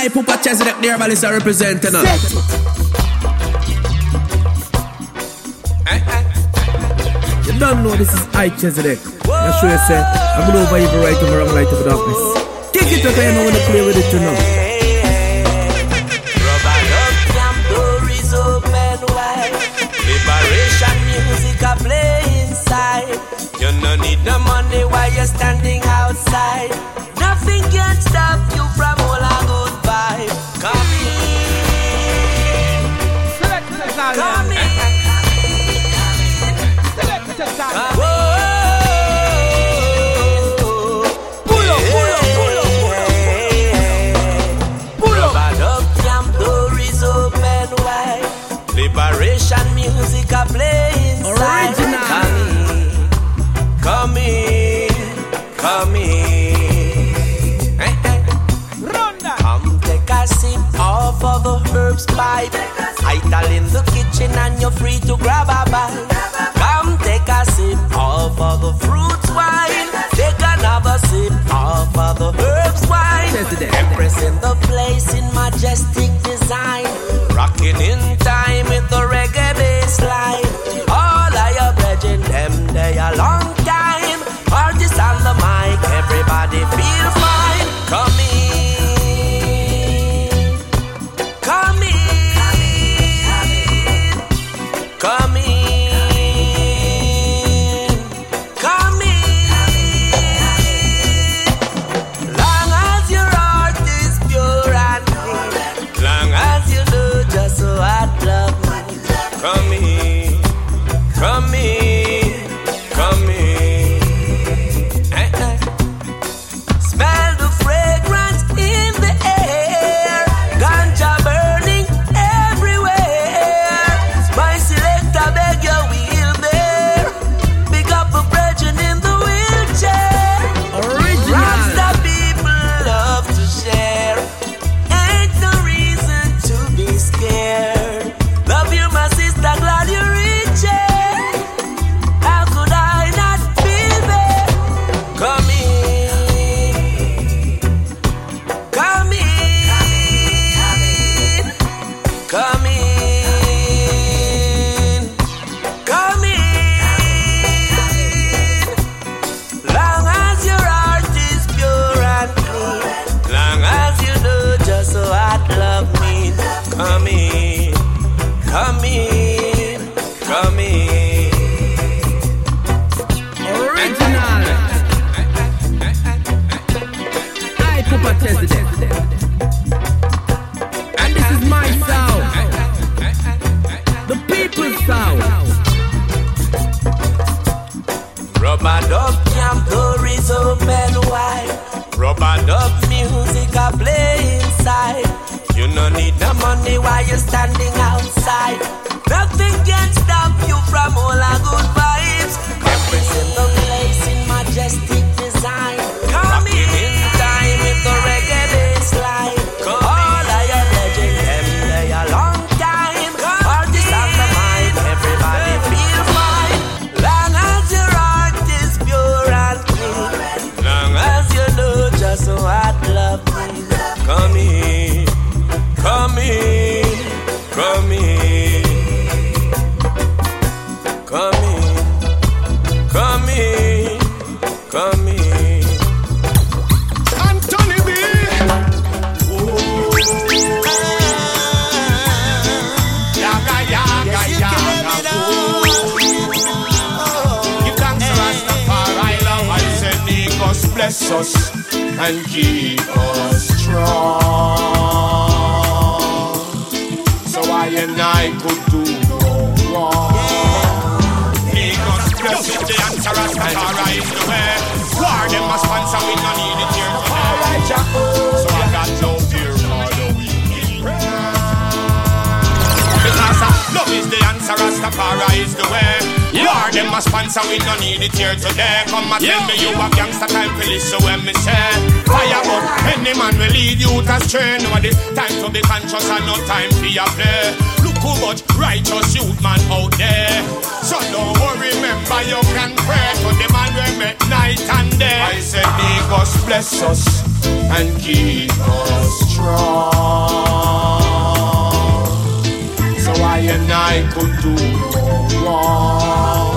I Pupa Chezidek there, but it's a representing. You don't know this is I Chezidek. I'm sure you say, I'm going over evil right over wrong light of darkness. Take it away, I know when to play with it, you know. Liberation music a play inside. You no need no money while you're standing outside. Nothing can stop you from pipe. Idle in the kitchen and you're free to grab a bite. Come take a sip off of the fruits wine. Take another sip off of the herbs wine. Empress in the place in majestic design. Rocking in today. Come and tell me you a gangster time for this. So when me say fire up. Any man will lead you to stray. No, this time to be conscious and no time for your play. Look who much righteous youth man out there. So don't worry, remember you can pray to the man we met night and day. I said, Lagos bless us and keep us strong. So I and I could do no wrong.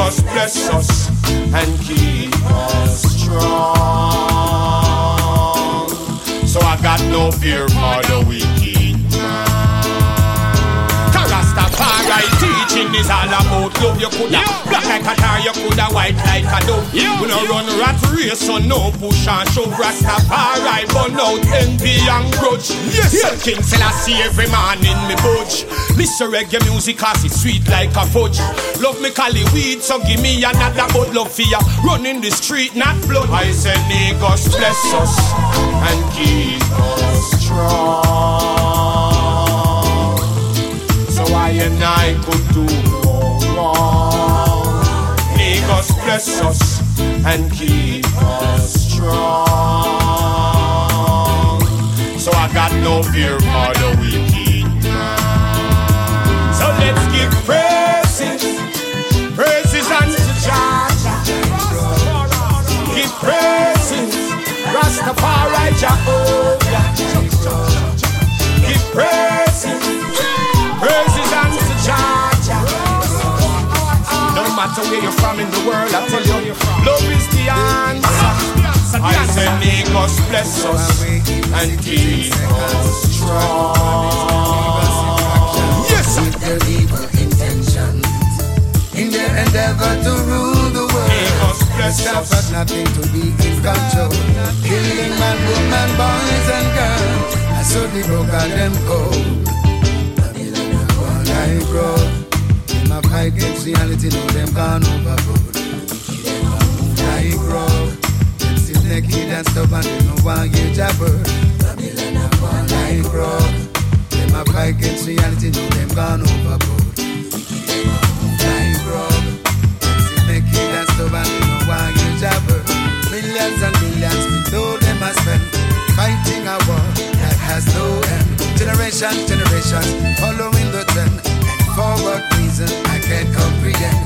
Niggas bless us and keep us strong. So I got no fear for the wicked man. Rastafari Teaching is all about love. You coulda yeah. black like a tar, you coulda white like a dove. Yeah. We no run rat race, so no push and shove. Rastafari burn out envy and grudge. Yes, yeah. King Selassie every man in me budge. Listen reggae music cause it's sweet like a fudge. Love me call it weed, so give me another but love for ya. Running the street, not blood. I say niggas bless us and keep us strong. So I and I could do no wrong. Niggas bless us and keep us strong. So I got no fear for the wicked Rastafari Jehovah. Give praises. Praises unto Jah. No matter where you're from in the world, I tell you, love is the answer. I say, make us bless us and keep us strong. Yes, with their evil intentions, in their endeavor to rule us. at nothing to be in control. Killing man, woman, boys and girls. I saw the broke and them cold. I grow. Them a fight against reality, know them gone overboard. I grow. Them still naked and stubborn, they no want you jabber. I grow. Them a fight against reality, know them gone overboard. I grow. Them still naked and stubborn, Millions and millions, we know them a spend fighting a war that has no end. Generation, generations, following the trend. And for what reason I can't comprehend.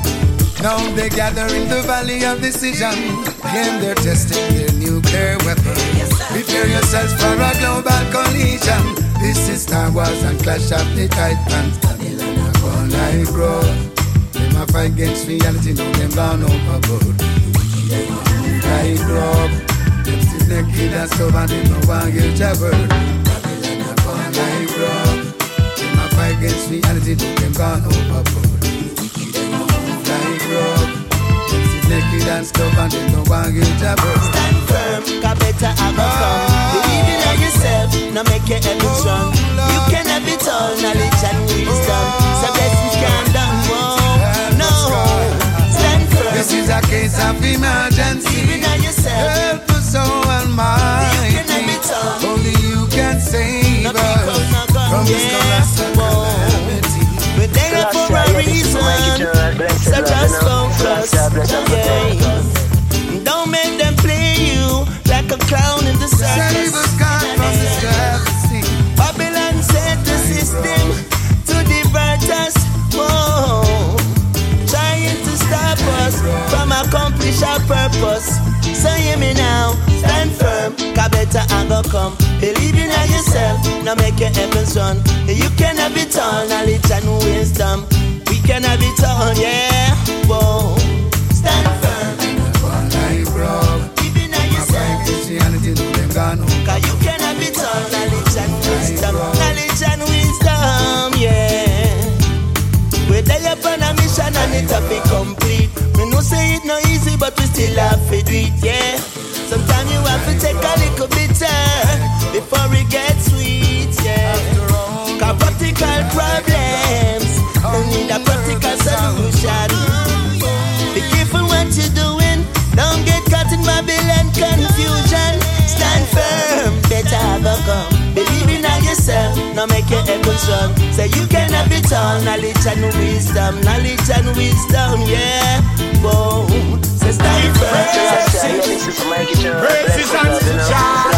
Now they gather in the valley of decision. Claim they're testing their nuclear weapon. Prepare yourselves for a global collision. This is Star Wars and Clash of the Titans. Like grow. Them a fight against reality, know them gone overboard. I grow. Them still naked and stubborn, they no want you jabber. Babylon a gone like grow. Them a fight against reality, know them gone overboard. Like grow. Them still naked and stubborn, they no want you jabber. Stand firm, cause better I go come. Believe in yourself, now make your head strong. You can have it all, knowledge and wisdom. So blessings can done, whoa. No, This is a case of emergency. Believe in yourself. Help us so almighty. You can have it all. Only you can save No us people, no God, from this yeah. colossal Whoa. calamity. We're there for a reason. So just focus. Yeah. Don't make them play you like a clown in the circus. Save circus. us, God, from this purpose. So hear me now, stand firm, cause better I go come. Believe in yourself, now make your heavens run. You can have it all, knowledge and wisdom. We can have it all, yeah. Whoa. Stand firm. Christianity, know them gone home. Cause you can have it all, knowledge and wisdom. Knowledge and wisdom, yeah. We're there upon a mission and it have be complete. We know say it no easy, but we still have to do it, yeah. Sometimes you have to take a little bitter eh, before it gets sweet, yeah. Cause practical problems, they need a practical solution. Be careful what you're doing. Don't get caught in Babylon confusion. Stand firm, better have a come. Believe in yourself, now make your heaven strong. Say you can have it all, knowledge and wisdom, knowledge and wisdom, yeah. Whoa, say stand firm. Praises unto Jah.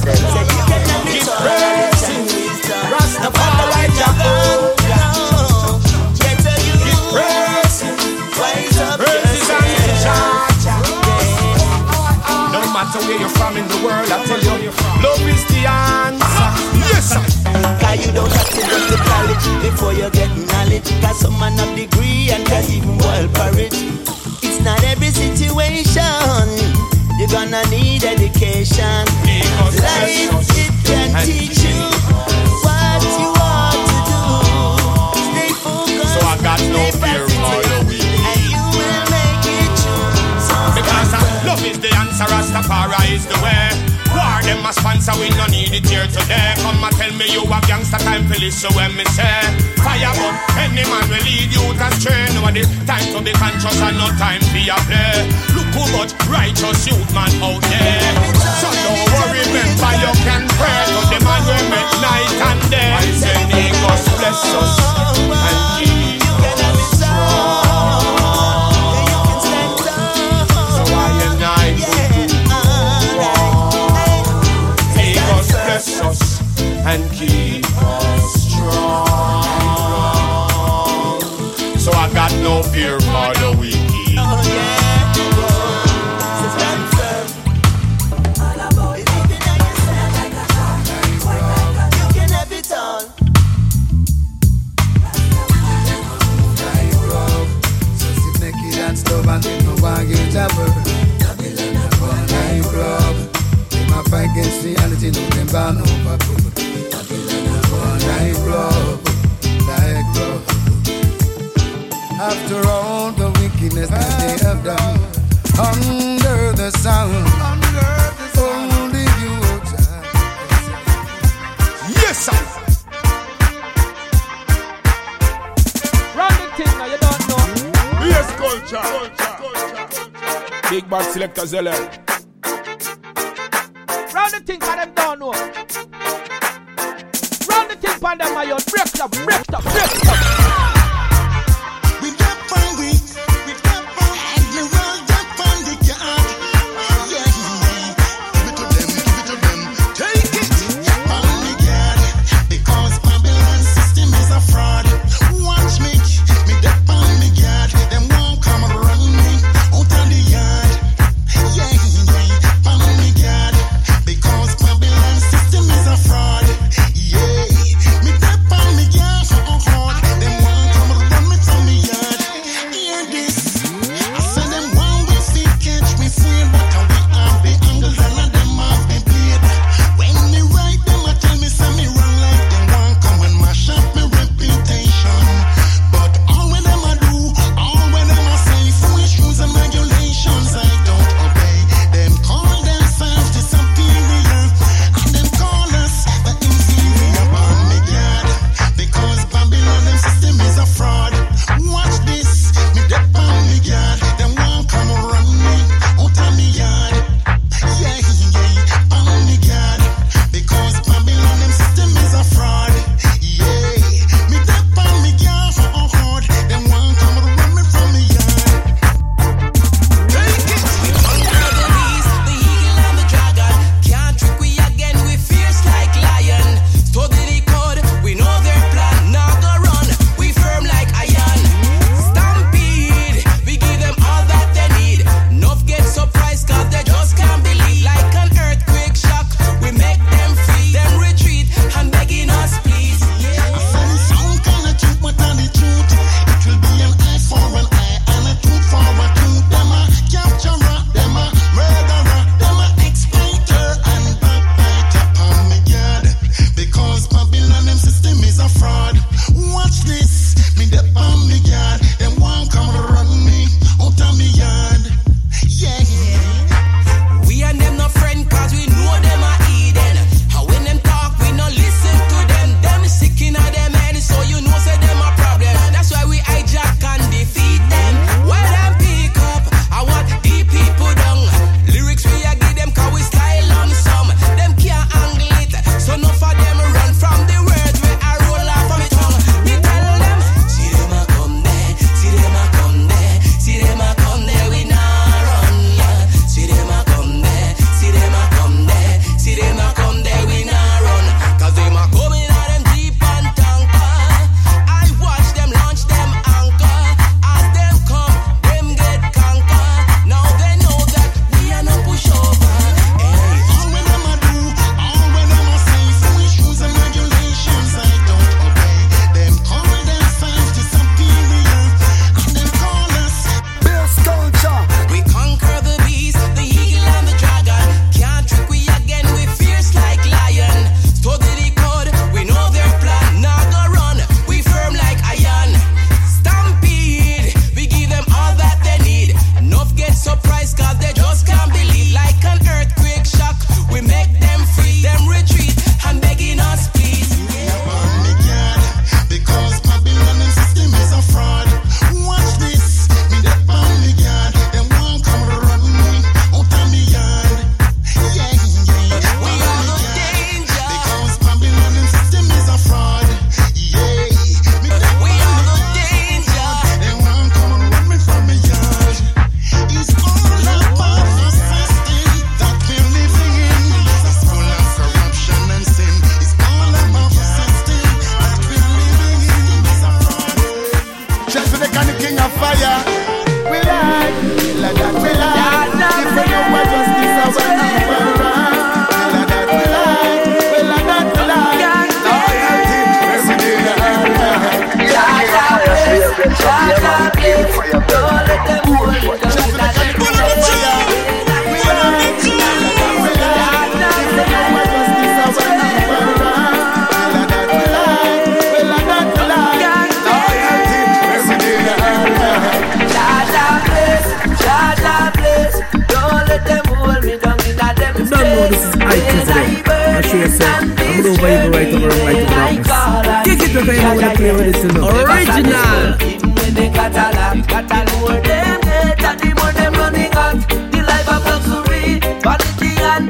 Say you can have it all, knowledge and wisdom. Rastafari Jehovah. matter where you're from in the world, I tell you, love is the answer. Yes, sir. Cause you don't have to go to college before you get knowledge. Cause some man have degree and can even well parrot. It's not every situation you're gonna need education. Because Life, it can teach you what you ought to do. Stay focused. So no fear. the is the way. War them a sponsor, we no need it here today. Come and tell me you a gangster time for listen when me say. Fire but any man will lead you to stray. No the time to be conscious and no time be a play. Look who much righteous youth man out there. So don't worry, remember you can pray to the man we met night and day. I say, Niggas bless us. and keep us strong. So I got no fear for the Cause LF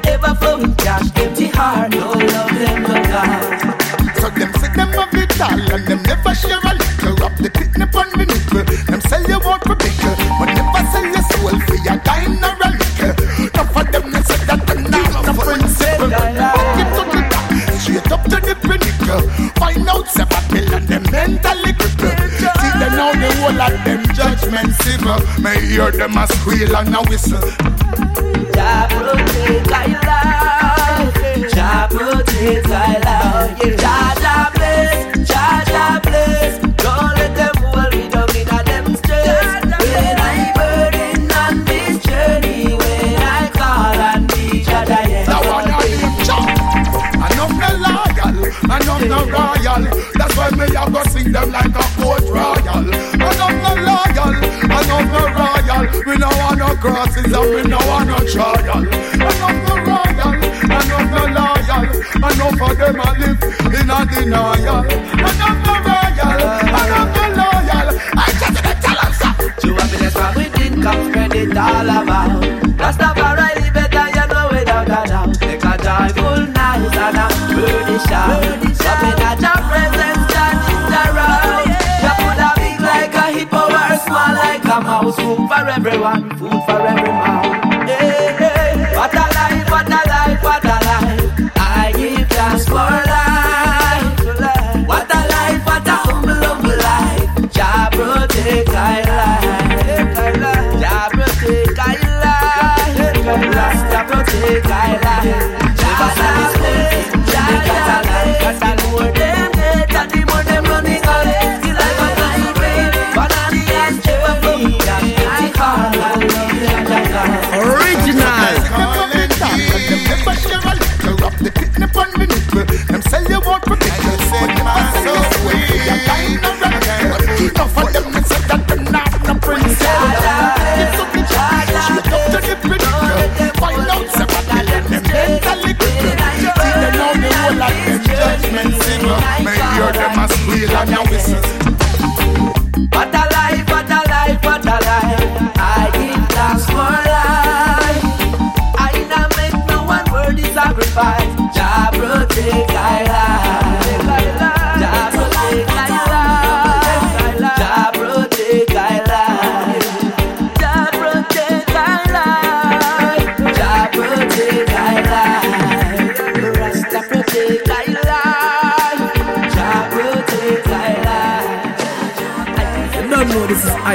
ever flowing cash. Empty heart, no love them no God. So them say them have it all and them never share a little. Rub the kidney on the nickel Them sell you out for pickle But never sell your soul for your dime or a nickel Enough of them they say that them not the principle it to the top, straight up to the pinnacle. Find out seven million them mentally crippled. See them now the whole of them judgment civil. May hear them a squeal and a whistle Jah protect. Jah protect. Jah Jah bless, Jah Jah bless. Don't let them me down in a them. When I burden on this journey, when I call on thee, Jah Jah Now yeah. one of them chop Enough no loyal, enough no royal That's why me sing them like crosses and we no want no trial. Enough no royal, enough no loyal Enough of them a live in a denial for everyone, food for every mouth.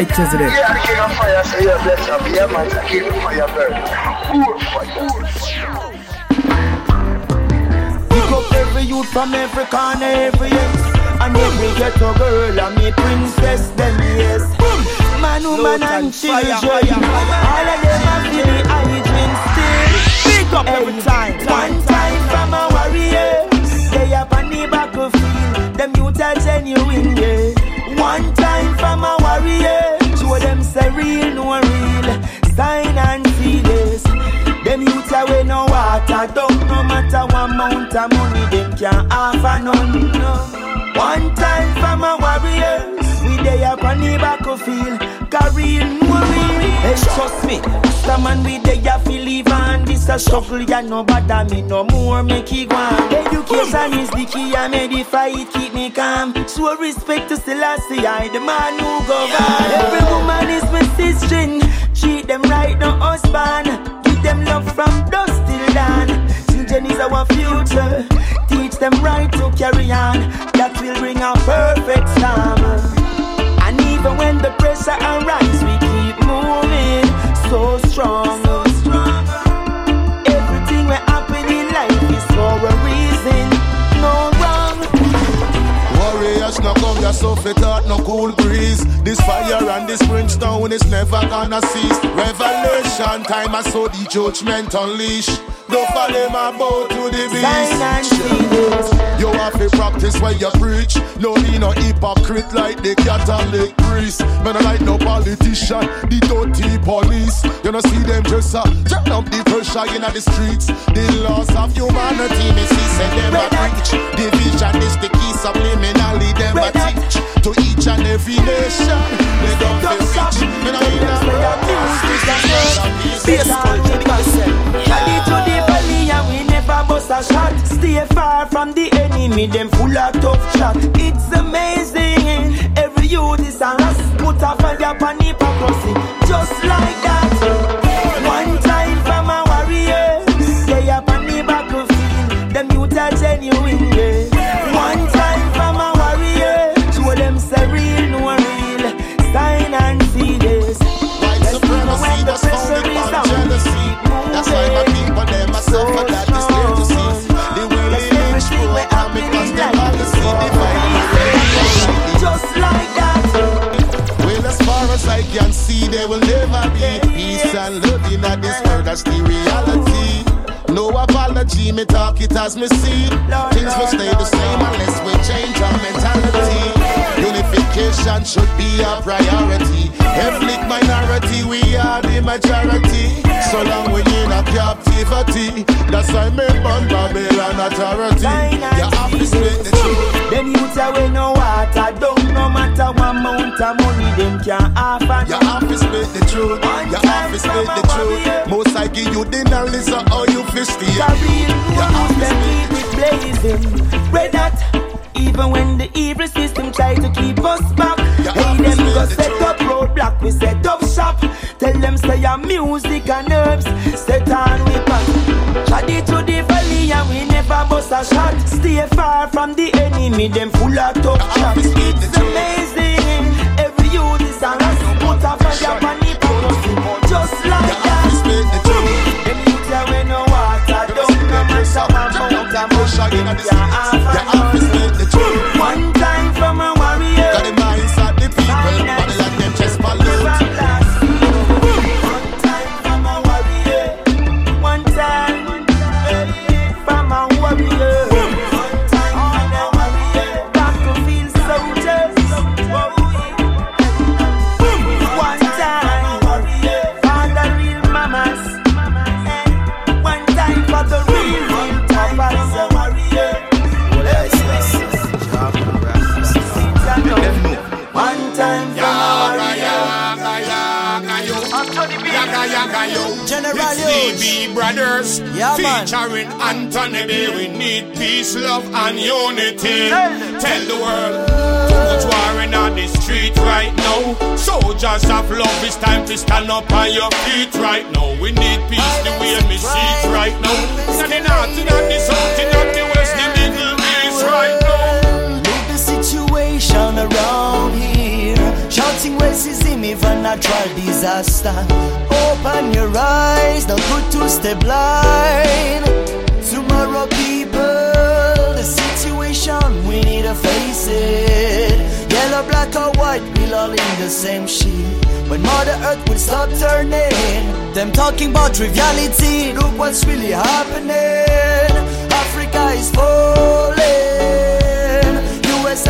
Know this is I Chesley. Yeah, the king of fire, say yeah, bless up. Yeah, man, the king of fire burn. Ooh, boy, Pick up every youth from every corner, every yes. And every ghetto girl and me princess, them yes. Man, woman, and children. All of them are feeling hygiene still. Pick up every time. One time from our warriors. They up on the battlefield. Them youth are genuine, yeah. One time from our warriors. Them say real, no real. Sign and see this. Them youths we no water down No matter what amount of money Them can't offer none no. One time for my warriors We dey up on the battlefield Carrying Trust me the man we dey a feel live on This a struggle ya no bother me no more Make it go on Education is the key I made the fight keep me calm Show respect to Selassie I the man who govern Every woman is my sister Treat them right no husband Give them love from dusk till dawn. Children is our future. Teach them right to carry on. That will bring a perfect storm. And even when the pressure arise, we so strong. Everything we happen in life is for a reason. No wrong. Warriors no come here so fit out no cool breeze. This fire and this brimstone is never gonna cease. Revelation time I saw the judgment unleash. Don't follow my boat to the Sign and beast. see this. You have to practice where you preach. No, me no hypocrite like the Catholic priest. Man, I like no politician, the dirty police. You know, see them just uh, turn up the pressure in the streets. The loss of humanity, me see, say them a preach. Division is the key subliminally, them a teach. To each and every nation, they don't feel rich. Me no in a Ready to the and we never bust a shot. Stay far from the enemy, them full of tough chat. It's amazing. Every youth is a us. Put a fire upon hypocrisy. Just like that. People them that is clear to see. The will lynch program because the policy. Just like that. Well, as far as I can see, there will never be peace and love in this world. That's the reality. No apology, me talk it as me see. Things will stay the same unless we change our mentality. Unification should be a priority. Ethnic minority, we are the majority. So long we in a captivity. That's why me born Babylon authority. You have to split the truth. Them youths away no water down No matter what amount of money them can offer You have to split the truth. You have to split the truth. Most I give you the knowledge of how you feel stay. The real rules them keep it blazing Red that even when the evil system try to keep us back. Hey them go set up roadblock We set up shop. Tell them say your music and herbs Set on we back Traddy to the valley and we never bust a shot. Stay far from the enemy Them full of tough chat It's amazing. Every youth is a us Put a fire amount of Push money again them at the can You have offer to split the truth. One time It's Brothers Yeah, man. featuring Anthony B. We need peace, love, and unity. Tell the world. Too much warring on the street right now. Soldiers of love, it's time to stand up on your feet right now. We need peace the way me see it right now. In the north, the south, in the west, the middle east right now. Look the situation. Shouting racism, even natural disaster. Open your eyes, not good to stay blind. Tomorrow, people, the situation we need to face it. Yellow, black, or white, we're all in the same sheet. When Mother Earth will stop turning, them talking about triviality. Look what's really happening. Africa is falling. US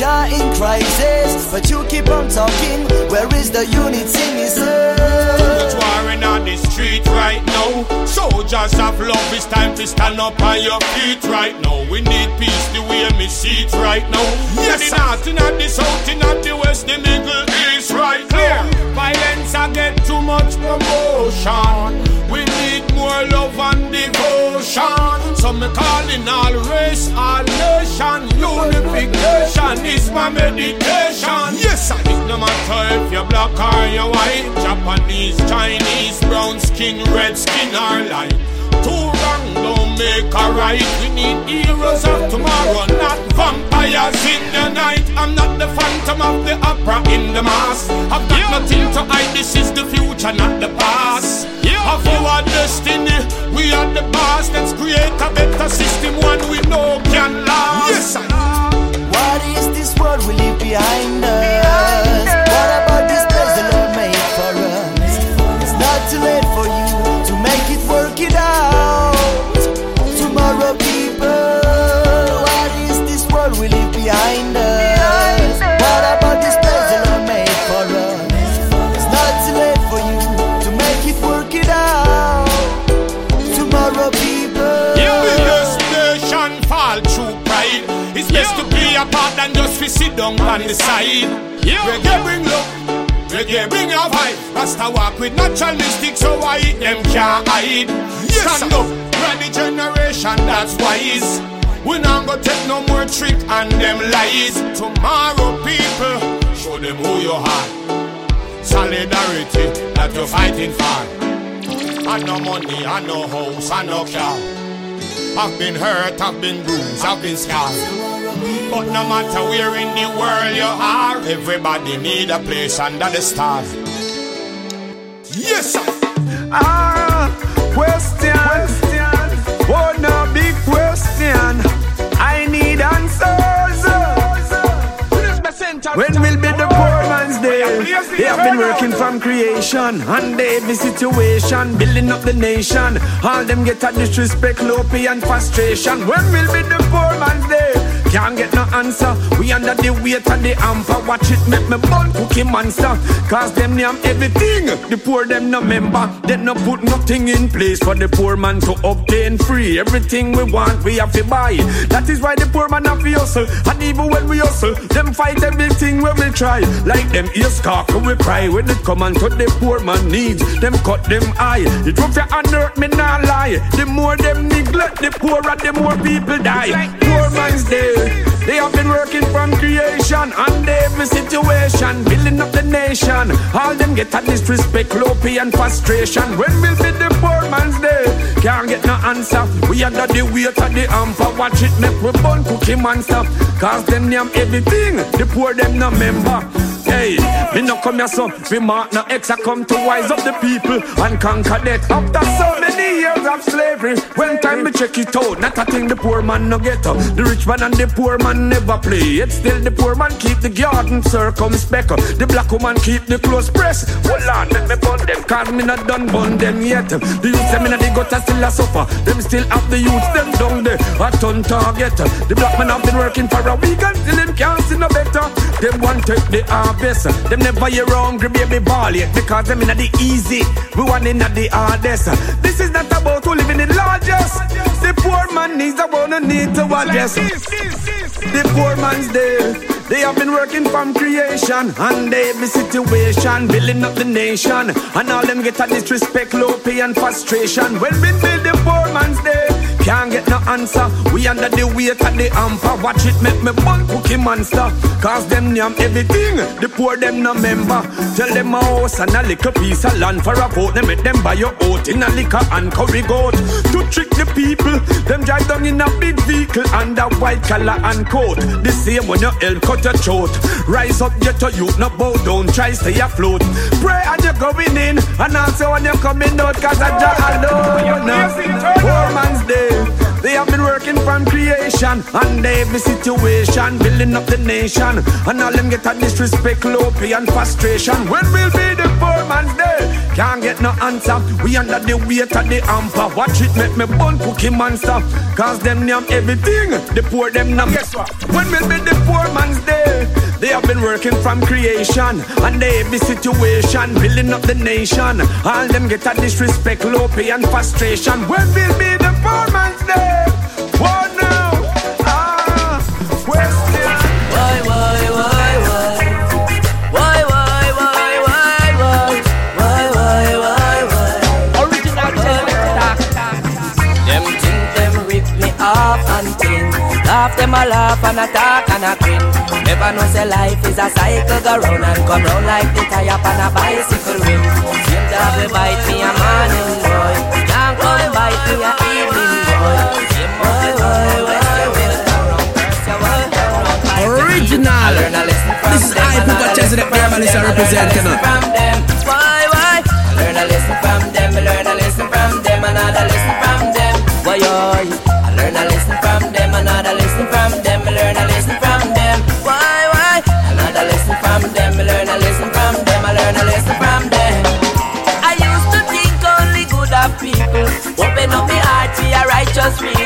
Europe, Asia in crisis. But you keep on talking. Where is the unity, Much missing? warring on the street right now. Soldiers of love, it's time to stand up on your feet right now. We need peace the way me see it right now. Yes, the north, in the south, in the west, the middle east right clear. Violence I get too much promotion. We need more love and devotion. So me calling all race, all nation. Unification is my meditation. Yes, I it no matter if you're black or you're white, Japanese, Chinese, brown skin, red skin or light. Two wrong don't make a right. We need heroes of tomorrow, not vampires in the night. I'm not the phantom of the opera in the mask. I've got nothing to hide. This is the future, not the past. Of our destiny, we are the boss. Let's create a better system, one we know can last. Yes, I. What is this world we leave behind us? The side. Reggae bring love, reggae bring your vibe. Rasta walk with natural mystic, so why them can't hide. Stand up, ready generation that's wise. We not go take no more trick and them lies. Tomorrow, people, show them who you are. Solidarity that you're fighting for. I no money, I no house, I no car. I've been hurt, I've been bruised, I've been scarred. But no matter where in the world you are, everybody need a place under the stars. Yes, sir. Ah, question. Oh, no big question. I need answers. When will be the poor man's day? They have been working from creation and every situation, building up the nation. All them get a disrespect, low pay and frustration. When will be the poor man's day? Can't get no answer. We under the weight of the hamper. Watch it make me bun cookie monster. Cause them name everything. The poor them no member. They no put nothing in place for the poor man to obtain free. Everything we want, we have to buy. That is why the poor man have to hustle. And even when we hustle, them fight everything when we try. Like them ears cock, we cry when it come and to the poor man needs. Them cut them eye. It rough your under me not lie. The more them neglect the poorer, the more people die. Like Poor man's day. They have been working from creation and every situation, building up the nation. All them get a disrespect, low pay and frustration. When will be the poor man's day? Can't get no answer. We under the weight of the hamper. Watch it make we burn cookie monster. Cause them name everything. The poor them no member. Hey, me no come here so we mark no X I come to wise up the people and conquer death. After so many years of slavery, when time me check it out, not a thing the poor man no get up. The rich man and the poor man never play. Yet still the poor man keep the garden circumspect. The black woman keep the clothes press. Hold on, let me burn them, cause me not done burn them yet. The youth them in the gutter still a suffer. Them still have the youth them down there, a ton target. The black man have been working for a week and still him can't see no better. Them want take the harvest. Them never hear hungry baby ball yet because them in the easy. We want in the hardest. This is not about who living in largest. The poor man needs a one who need to address. The poor man's there. They have been working from creation and they every situation, building up the nation. And all them get a disrespect, low pay and frustration. When we build the poor man's day, can't get no answer. We under the weight of the hamper. Watch it make me bun cookie monster. Cause them name everything, the poor them no member. Tell them a house and a little piece of land for a vote. They make them buy your oat in a liquor and curry goat. To trick the people, them drive down in a big vehicle under white collar and coat. The same when your help cut your throat. Rise up, get your youth, no bow down, try stay afloat. Pray and you're going in, and also when you're coming out, cause I just alone. Poor man's day. They have been working from creation and every situation, building up the nation. And all them get a disrespect, low pay and frustration. When will be the poor man's day? Can't get no answer. We under the weight of the hamper. Watch it make me bun cookie monster. Cause them name everything. The poor them numb. Guess what? When will be the poor man's day? They have been working from creation and every situation, building up the nation. All them get a disrespect, low pay and frustration. When will be the poor man's day? Oh no! Ah, question. Why, why, why, why? Why, why, why, why, why? Why, why, why, why? Original Them think them rip me off and think Laugh them a laugh and a talk and a grin Never know say life is a cycle Go round and come round like the tire on a bicycle rim Same dog will bite me a morning boy Can't come bite me a Original. This is I Papa Chezidek Verbalist representing. from them. Why, why? I learn a lesson from them. I learn a lesson from them. Another lesson from them. Why, why? I learn a lesson from them. Another lesson from them. I learn a lesson from them. Why, why? Another lesson from them. I learn a lesson from them. I learn a lesson from them. I used to think only good of people. Open up my heart for a righteous reason.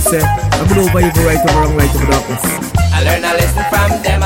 say, I'm no over right or wrong, right or darkness. I learn a lesson from them.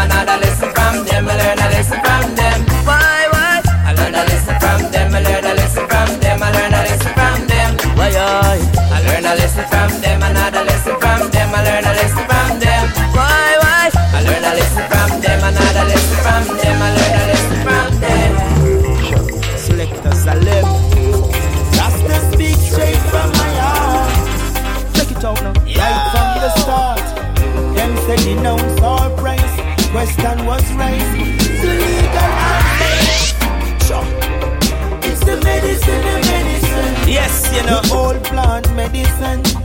Yes, you know. Old plant medicine.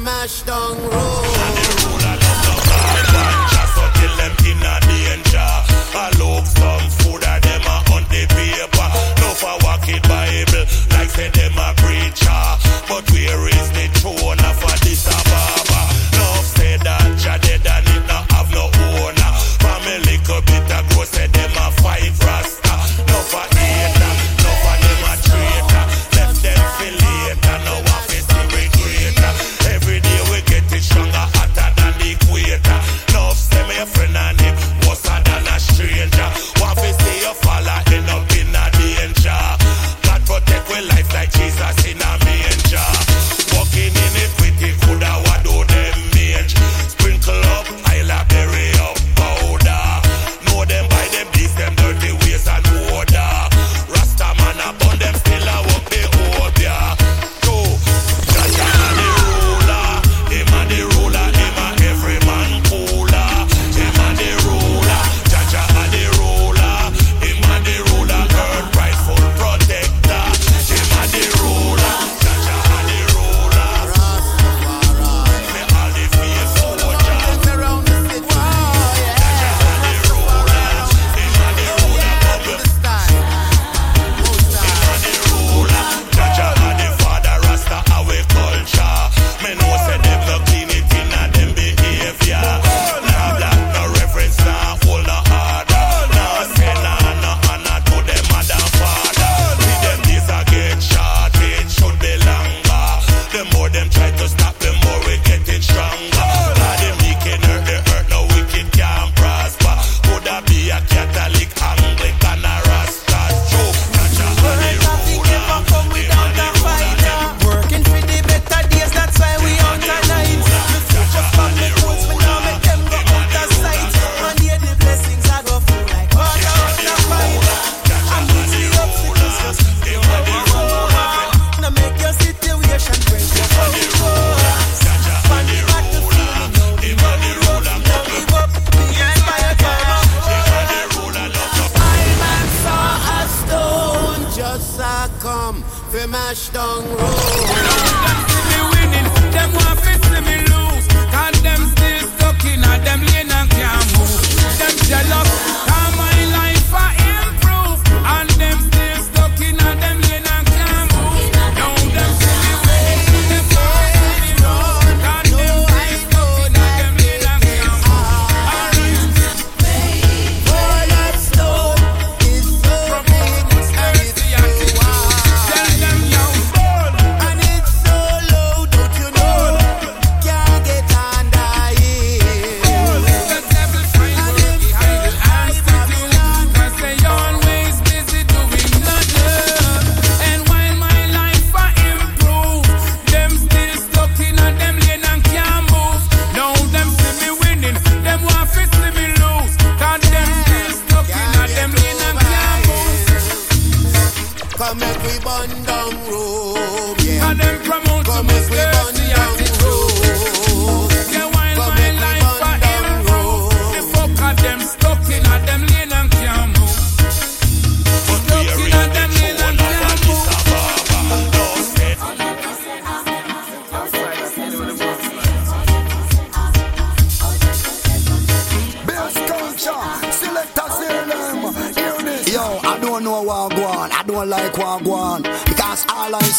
Mash down road.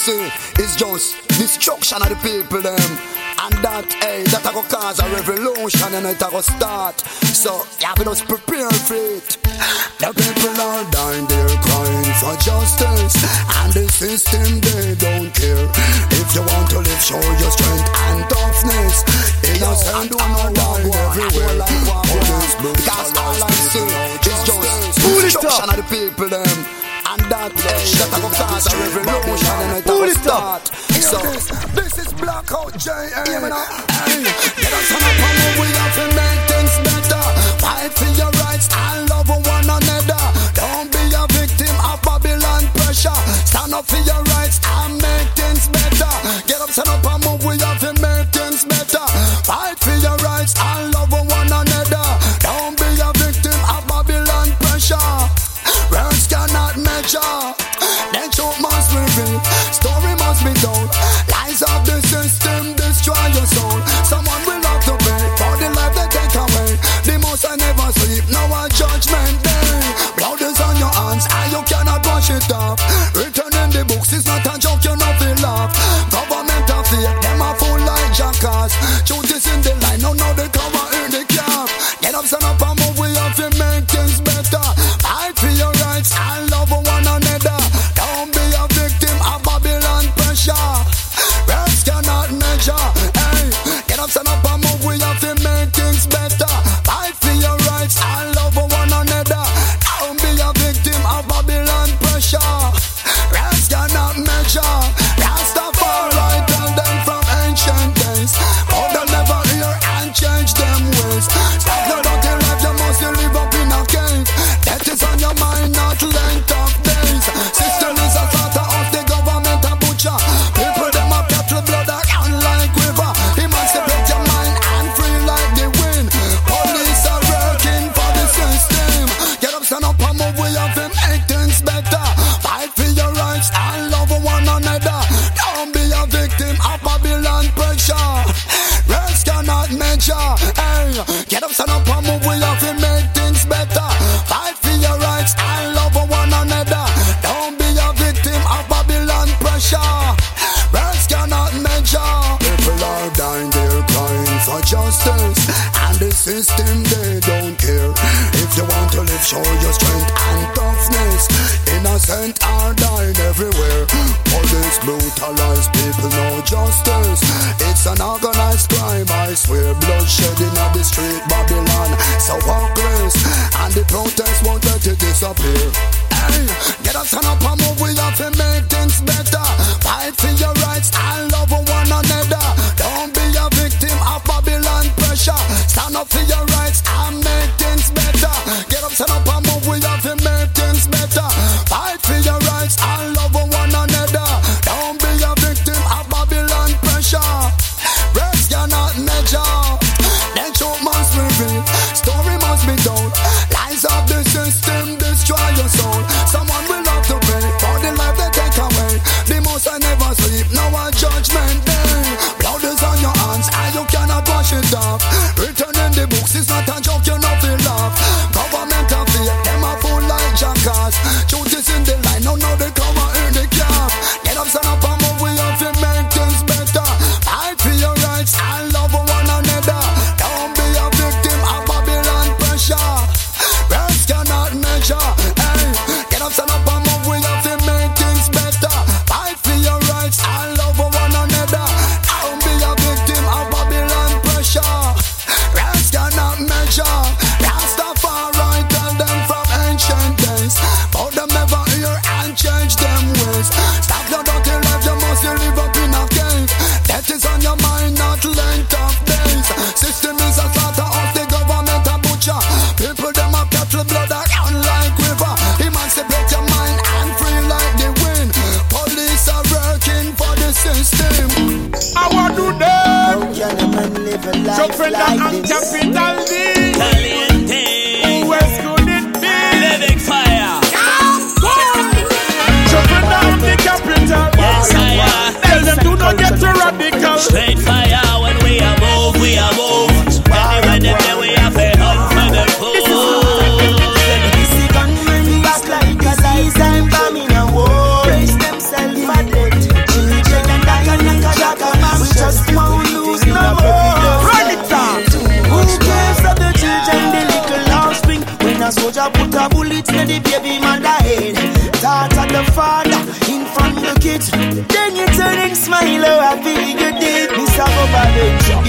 see is just destruction of the people them. And that, hey, that a go cause a revolution and it a go start. So, you have just prepare for it. The people are dying, they're crying for justice. And the system, they don't care. If you want to live, show your strength. cause a revolution and it all. So, this is Blackout J.A. Get us on a Hey, get up, stand up.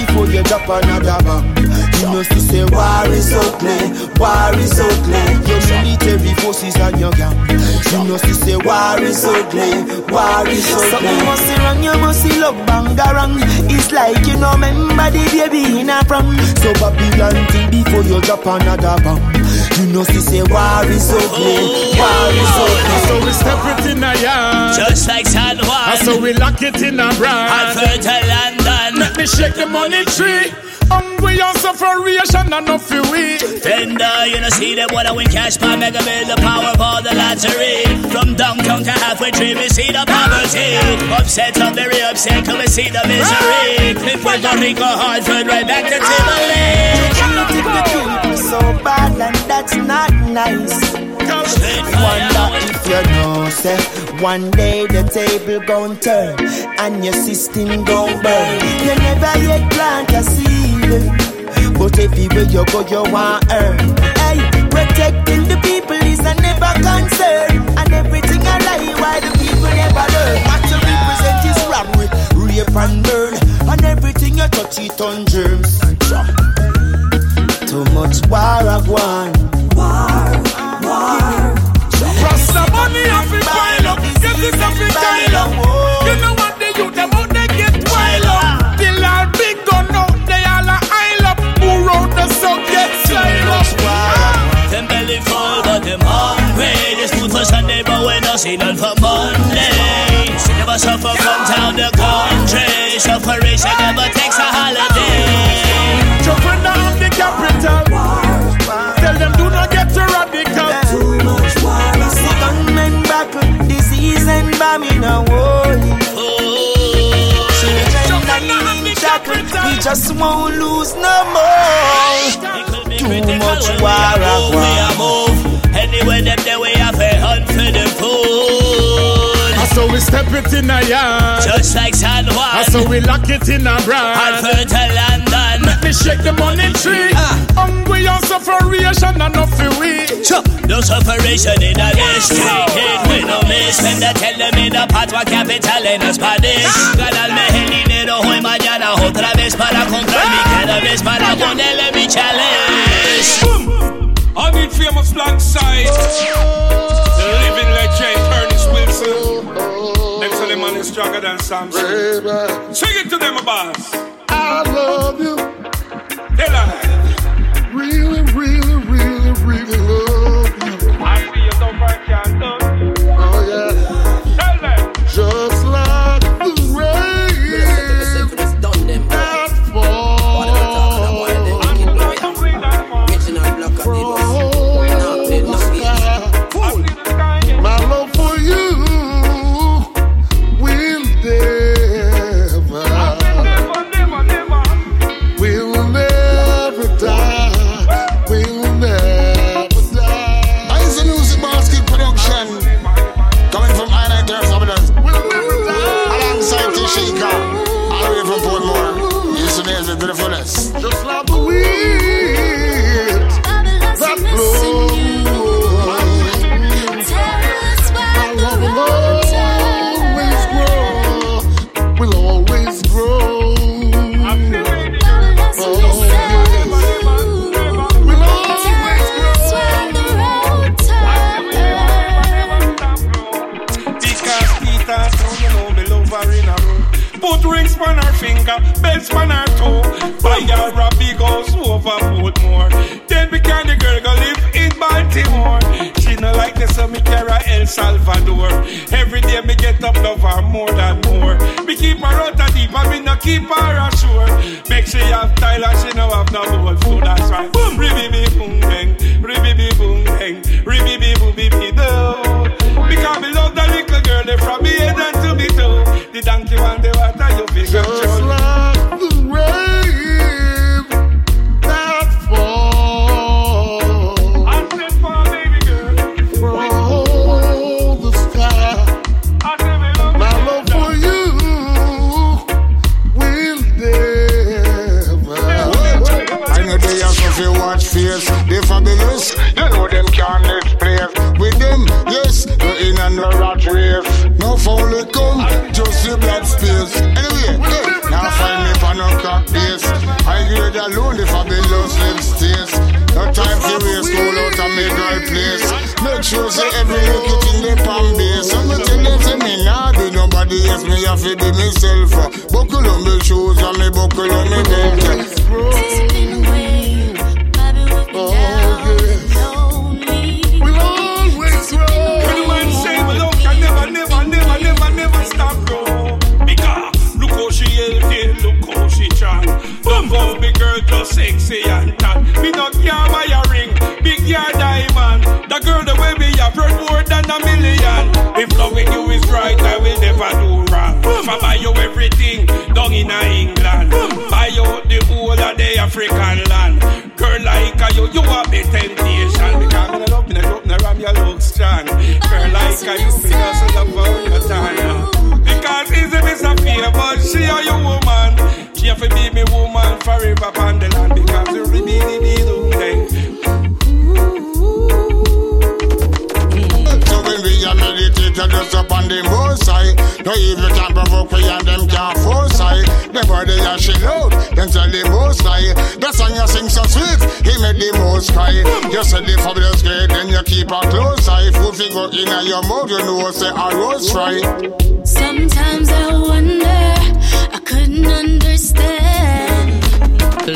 Before you drop another bomb. You know to say war is ugly, war is ugly. Your military forces and your gang. You know to say war is ugly, war is ugly. Something must be wrong, you must see love bangarang. It's like you know remember the baby in a prom. So Babylon think before you drop another bomb. You know to say war is ugly, war is ugly. So we step it in a yard. Just like San Juan. And so we lock it in a brand. And fertile London. Let me shake the money tree. Hungry and sufferation and no feel we. Tender, you know, see them when I win cash by mega bill, the power for the lottery. From downtown to halfway tree, we see the poverty. Upset, I'm very upset, come and see the misery. In Puerto Rico, Hartford, right back to Timberlake. the people so bad and that's not nice. Wonder if you know, say one day the table gon' turn and your system gon' burn. You never yet plant a seed, but everywhere you go, you want earn. Hey, protecting the people is a never concern, and everything I lie why the people never learn. What you represent is with rape and burn, and everything you touch it on germs. Too much war I want. Money have to pile up. Get this have to pile up. You know what they youth them out they get wild up. Till all big gun out they all a aisle up. Who wrote the song get style up. Ah. Them belly full, but them hungry. This food for Sunday, but we don't see none for Monday. She never suffer from town to country. Sufferation never takes a holiday. Jumping down the capital. Disease oh. and bombing a war. Children lying in shackles, we just won't lose no more. Too much war I We are move. Anywhere them there we have a hunt for the food. And so we step it in a yard. Just like San Juan. And so we lock it in a brand. And fertile London. Let me shake the money tree. Ah. Hungry and sufferation and no feel we. No sufferation in a district. We no miss. When they tell them in the patria capital en Spanish. Ganarme el dinero hoy mañana otra vez para comprar mi cannabis para ponerle mi challenge. I need famous black side. The living legend, Ernest Wilson. Them say the man is stronger than Samson. Sing it to them, boss. I love you. Tell her. Really, really, keep her ashore. Make sure you have Tyler. she now have no gold, so that's right. Boom, baby. Girl, I know them say the fabulous then you keep a close eye. Food figure in your mouth, you know, say a rose. Sometimes I wonder, I couldn't understand.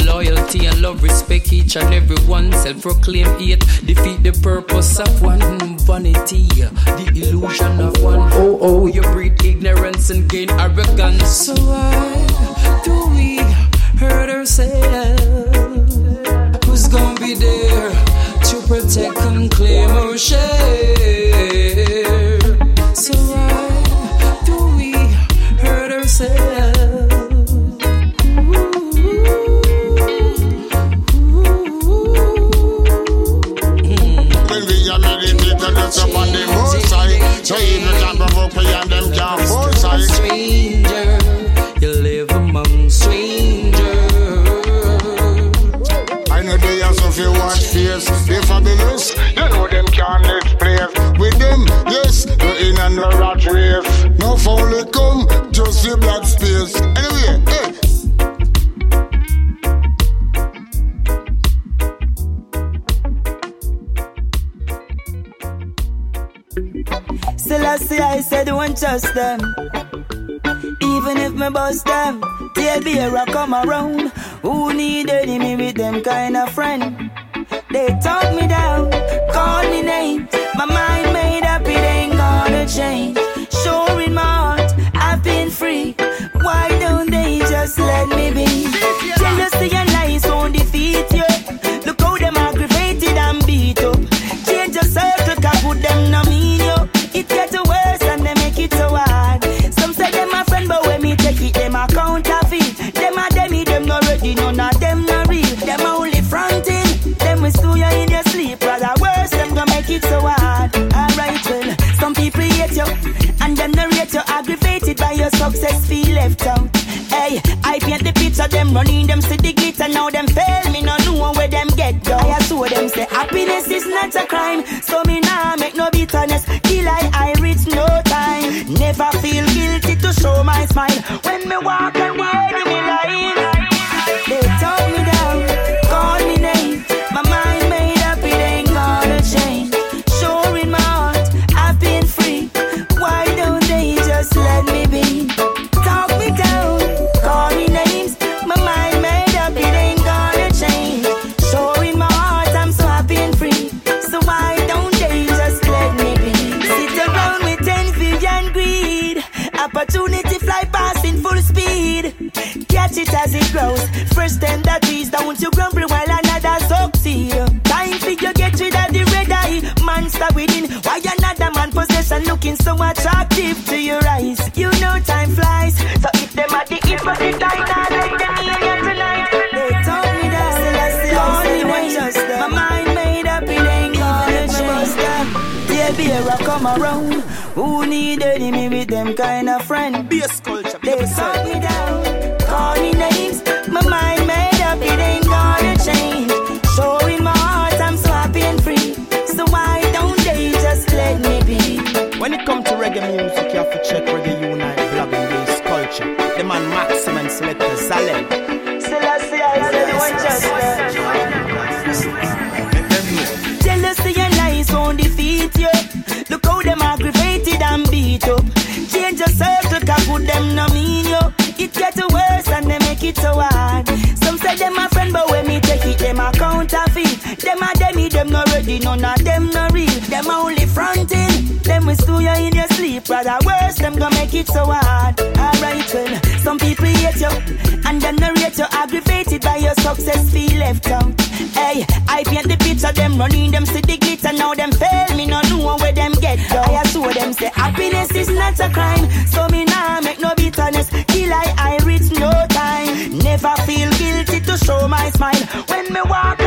Loyalty and love respect each and every one. Self proclaim hate, defeat the purpose of one. Vanity, the illusion of one. Oh, oh, you breed ignorance and gain arrogance. So why do we hurt ourselves? Who's gonna be there? protect and claim our share. So communists. You know them can't live place with them. Yes, you're in and the rat race. No phone will come, just the blood space. Anyway, hey. Selassie, I said, don't trust them. Even if me bust them, they'll be a rock come around. Who need enemy with them kind of friend? They talk me down, call me names. My mind made up, it ain't gonna change. Sure in my heart, I've been free. Why don't they just let me be? success feel left out. Hey, I paint the picture, them running, them see the glitter, now them fail, me no know where them get down. I assure them say happiness is not a crime, so me nah make no bitterness, Kill I, I reach no time. Never feel guilty to show my smile, when me walk possession looking so attractive to your eyes? You know time flies, so if them at the eat for the time, now let them in here tonight. They told me that, call me name. My mind made up, it ain't gonna change. Yeah, beer, come around. Who need enemy with them kind of friend? Bass culture, they talk me down, reggae music, you have to check Reggae Unite, blogging bass culture. The man Maxim and selector Zalem. Selassie, I said Jealousy and lies won't defeat you. Look how them aggravated and beat up. Change your circle, cause good them no mean you. It get worse and they make it so hard. Some say them a friend, but when me take it, them a counterfeit. Them a demi, them no ready, none of them no real. Them a only fronting. Them will stew you in rather worse. Them gonna make it so hard. Alright, well, some people hate you, and them no rate you. Aggravated by your success, feel left out. Hey, I paint the picture, them running, them see the glitter, now them fail me, no know where them get go. I assure them say happiness is not a crime, so me nah make no bitterness. Kill I, I reach no time. Never feel guilty to show my smile when me walk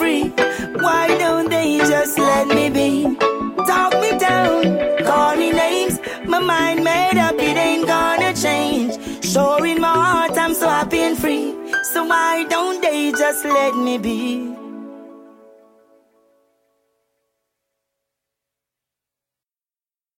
free. Why don't they just let me be? Talk me down, call me names. My mind made up, it ain't gonna change. Sure in my heart, I'm so happy and free. So why don't they just let me be?